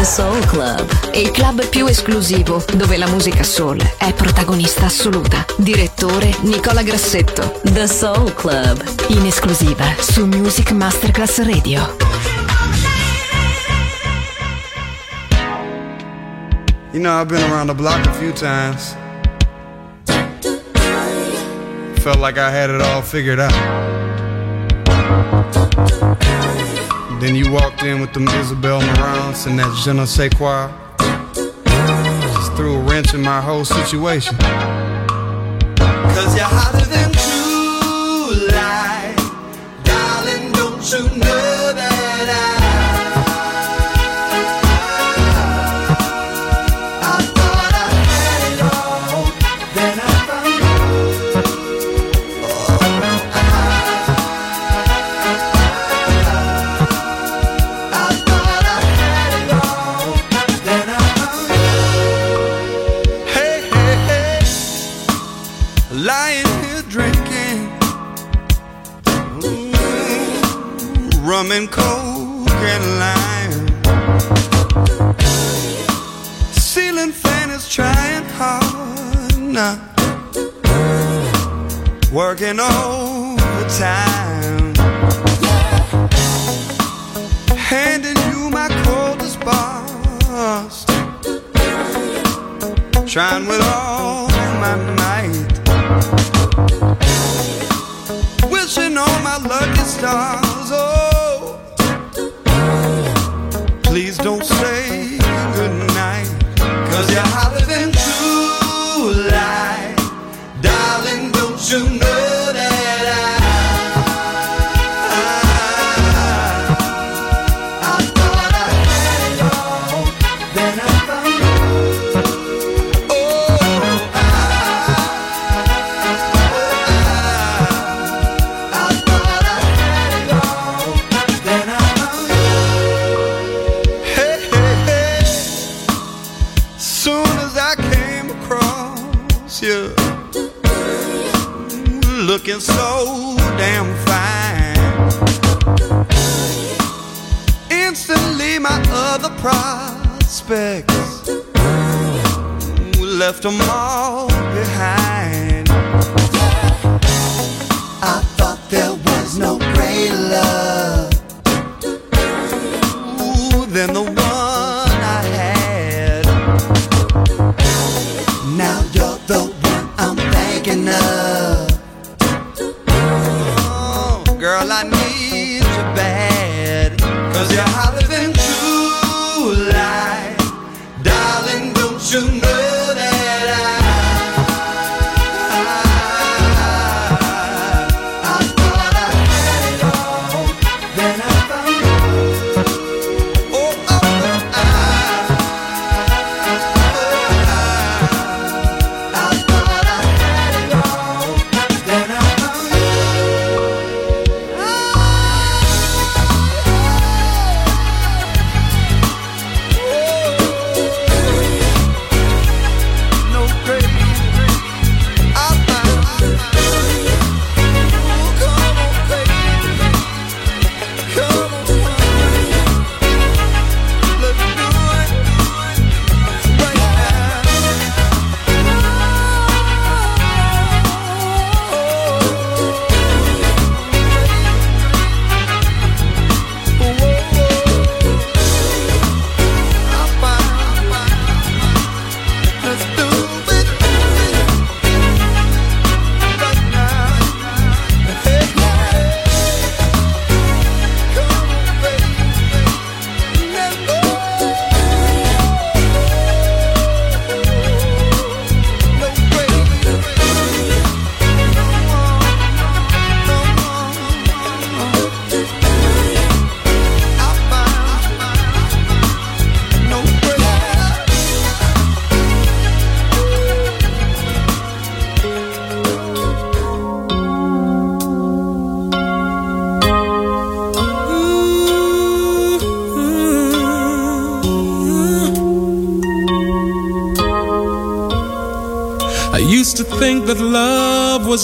The Soul Club. Il club più esclusivo dove la musica soul è protagonista assoluta. Direttore Nicola Grassetto. The Soul Club. In esclusiva su Music Masterclass Radio. You know, I've been around the block a few times. Felt like I had it all figured out. Then you walked in with them Isabel Marants and that je ne sais quoi. Just threw a wrench in my whole situation. Cause you're hotter than light. Darling, don't you know that I Ooh, and lime. Ceiling fan is trying hard now. Working overtime. Handing you my coldest bars. Trying with all my might. Wishing on my lucky stars. Please don't say left them all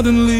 Suddenly,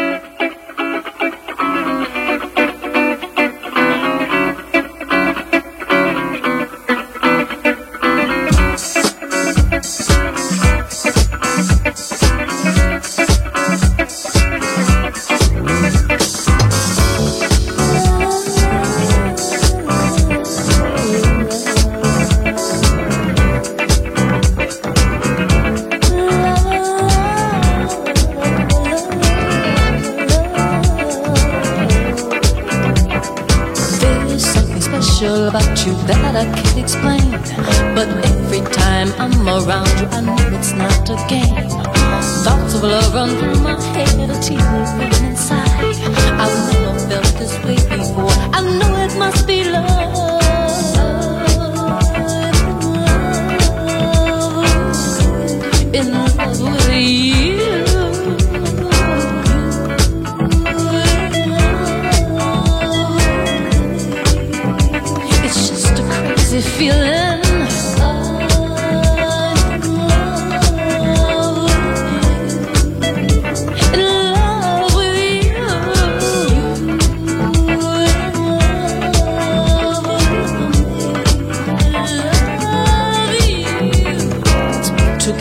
Special about you that I can't explain. But every time I'm around you, I know it's not a game. Thoughts of love run through my head, a tear running inside. I've never felt this way before. I know it must be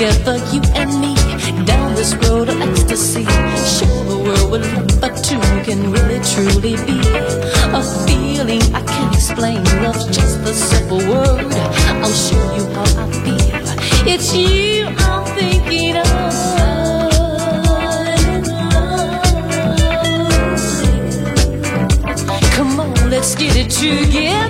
together, you and me, down this road of ecstasy. Show the world what love but two can really truly be a feeling I can't explain. Love's just a simple word. I'll show you how I feel. It's you I'm thinking of. Come on, let's get it together.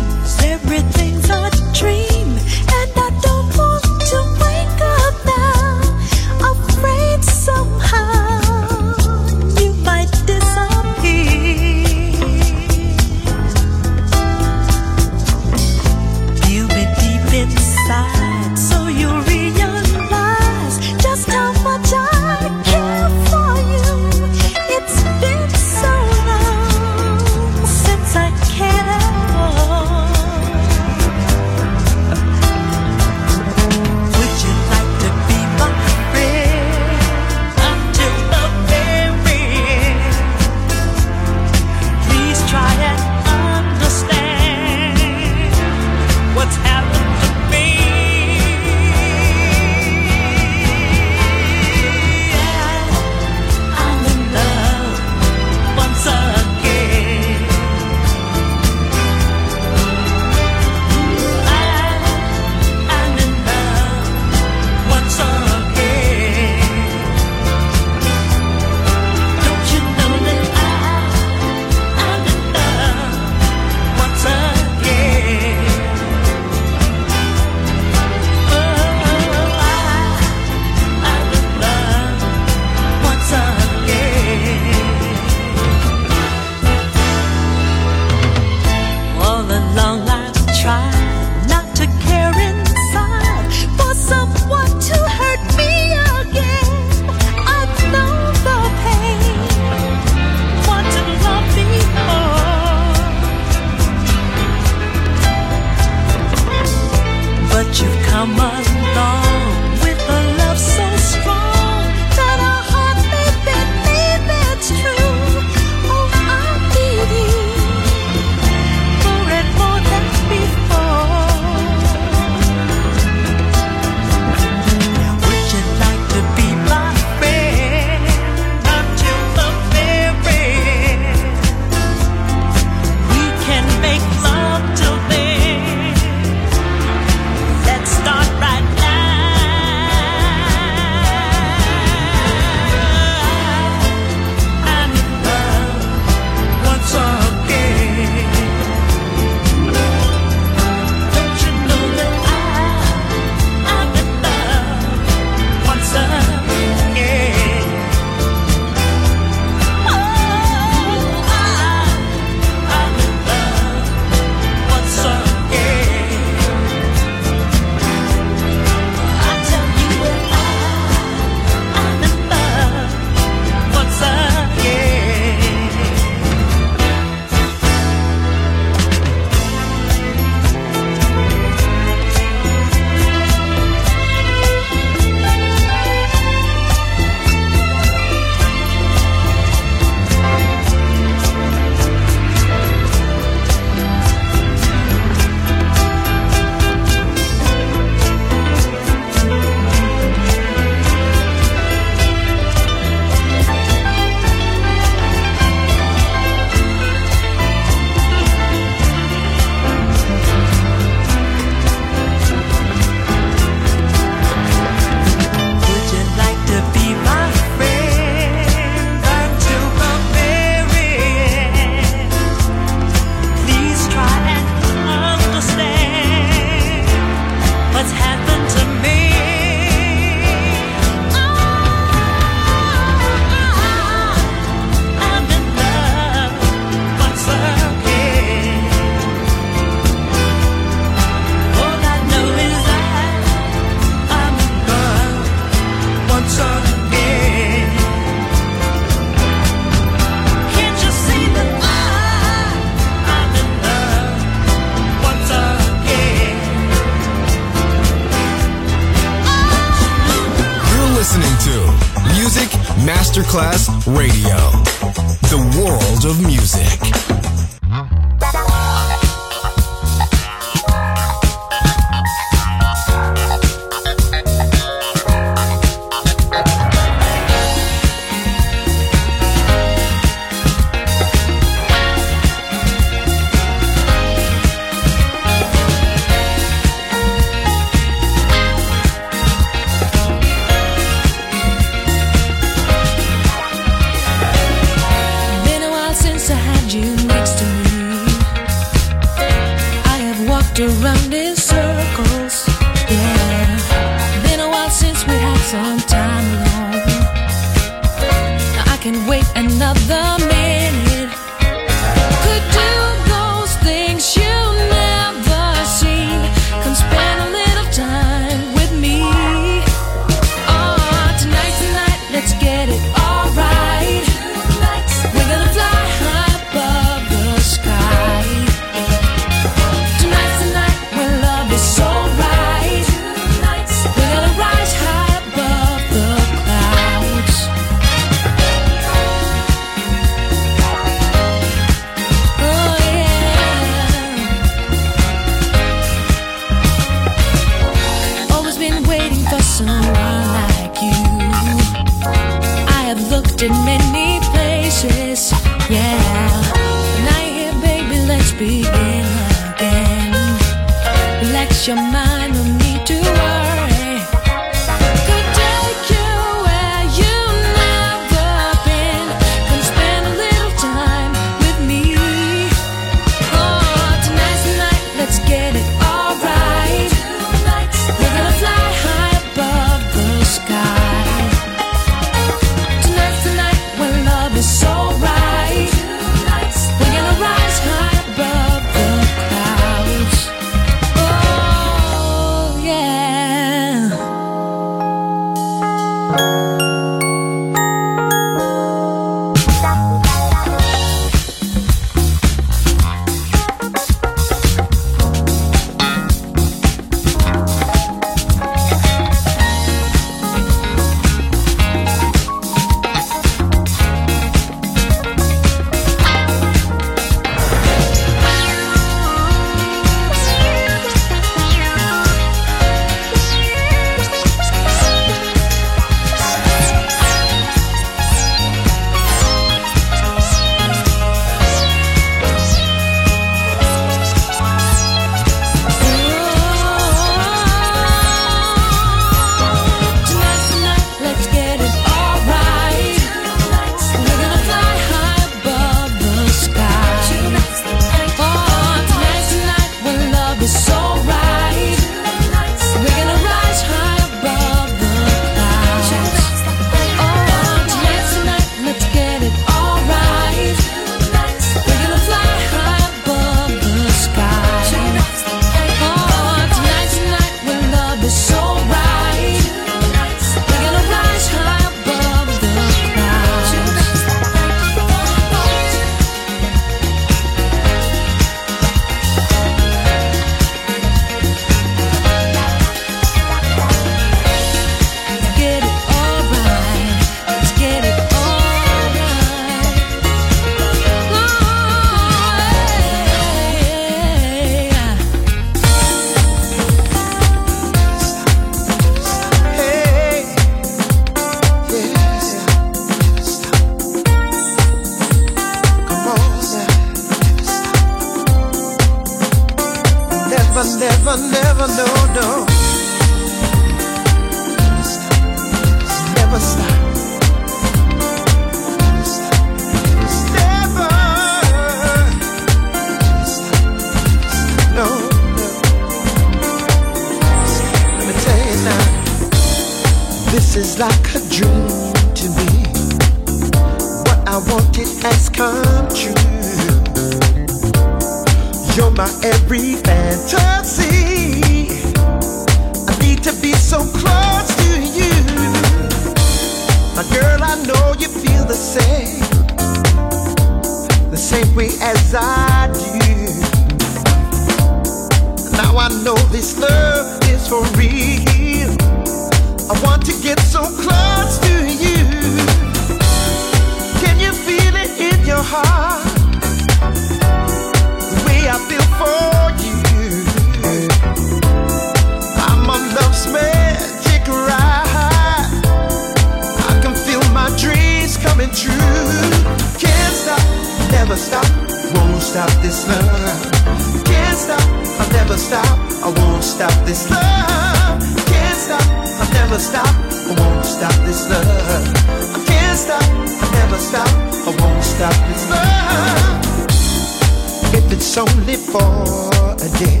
it's only for a day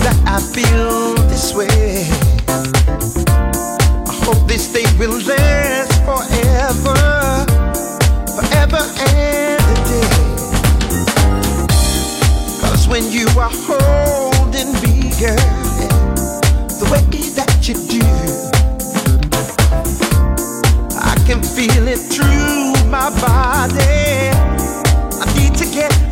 that I feel this way. I hope this day will last forever, forever and a day. Cause when you are holding me, girl, the way that you do, I can feel it through my body. I need to get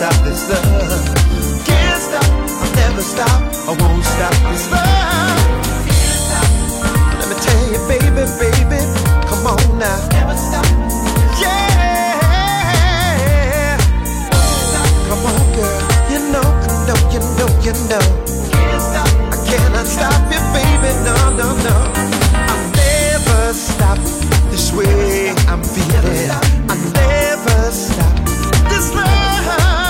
stop this love. Can't stop, I'll never stop. I won't stop this love. Can't stop. Let me tell you, baby, baby, come on now. Never stop. Yeah. Come on, girl. You know, you know, you know, you know. Can't stop. I cannot stop you, baby. No, no, no. I'll never stop this way I'm feeling. I'll never stop this love.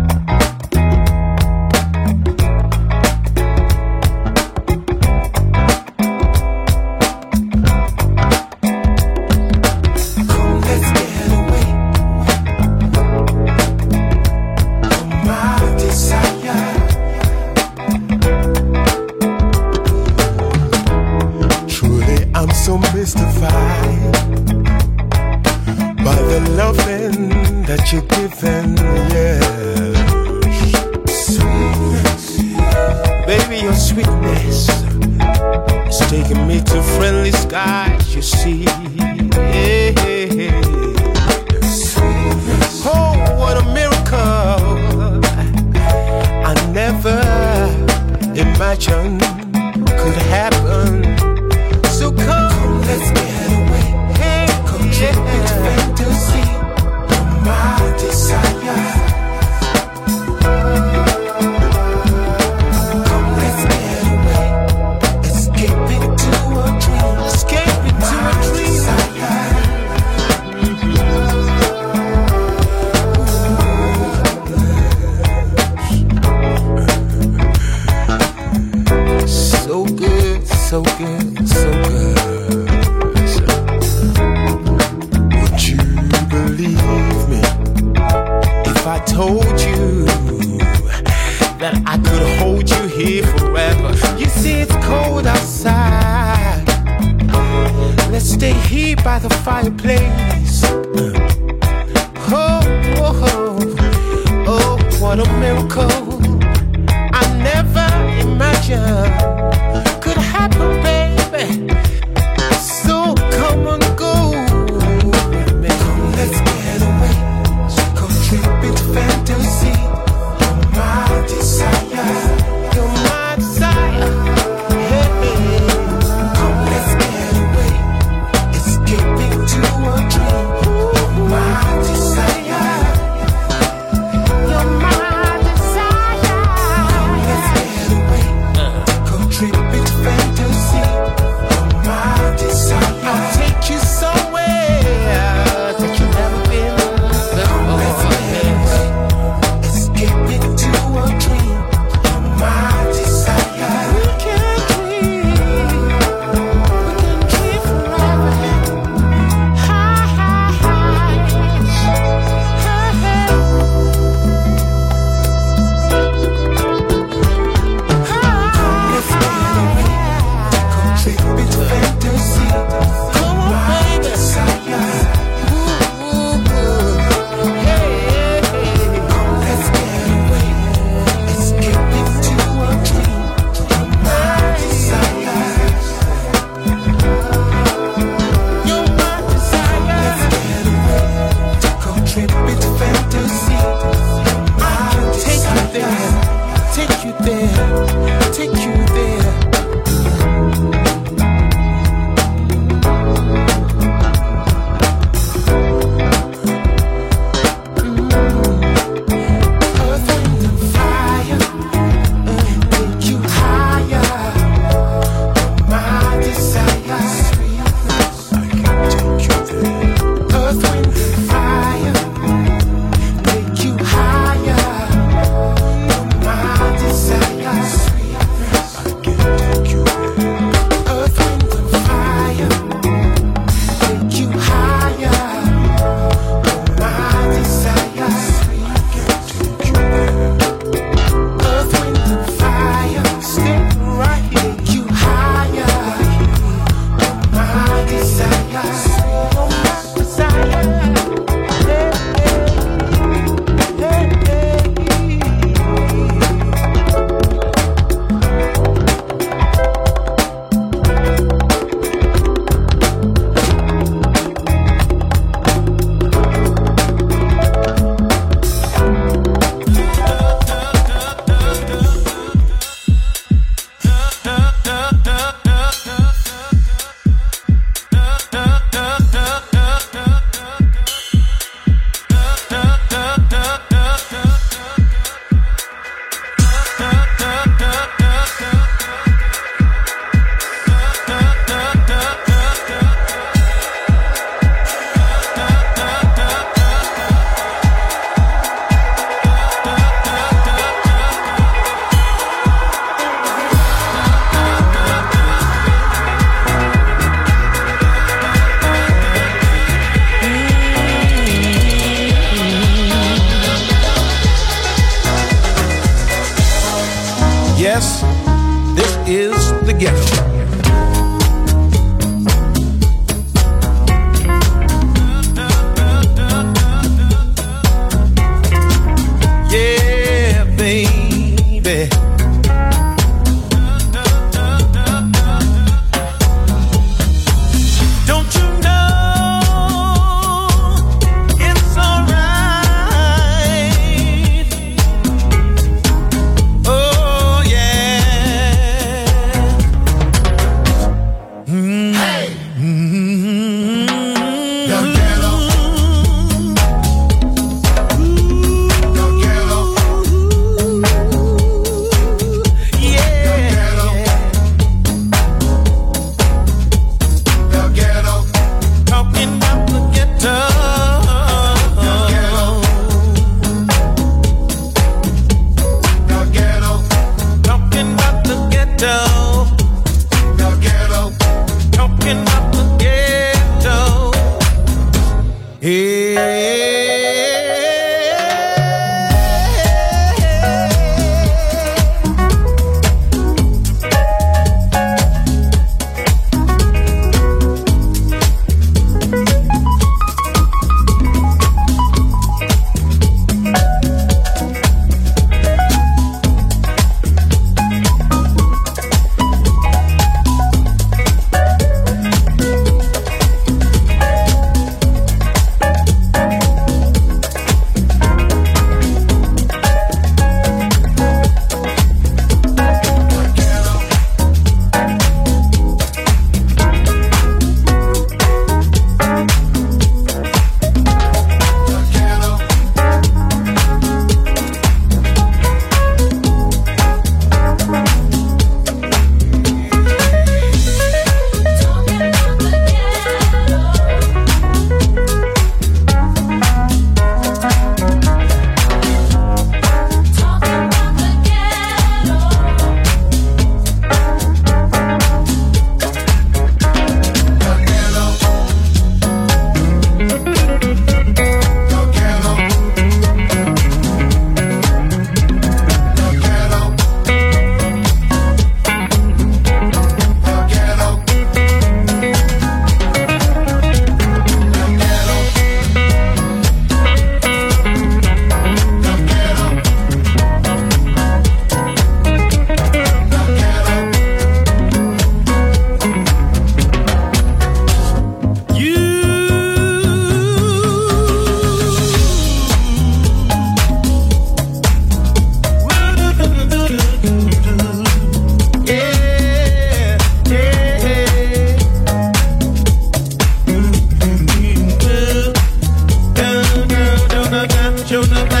you know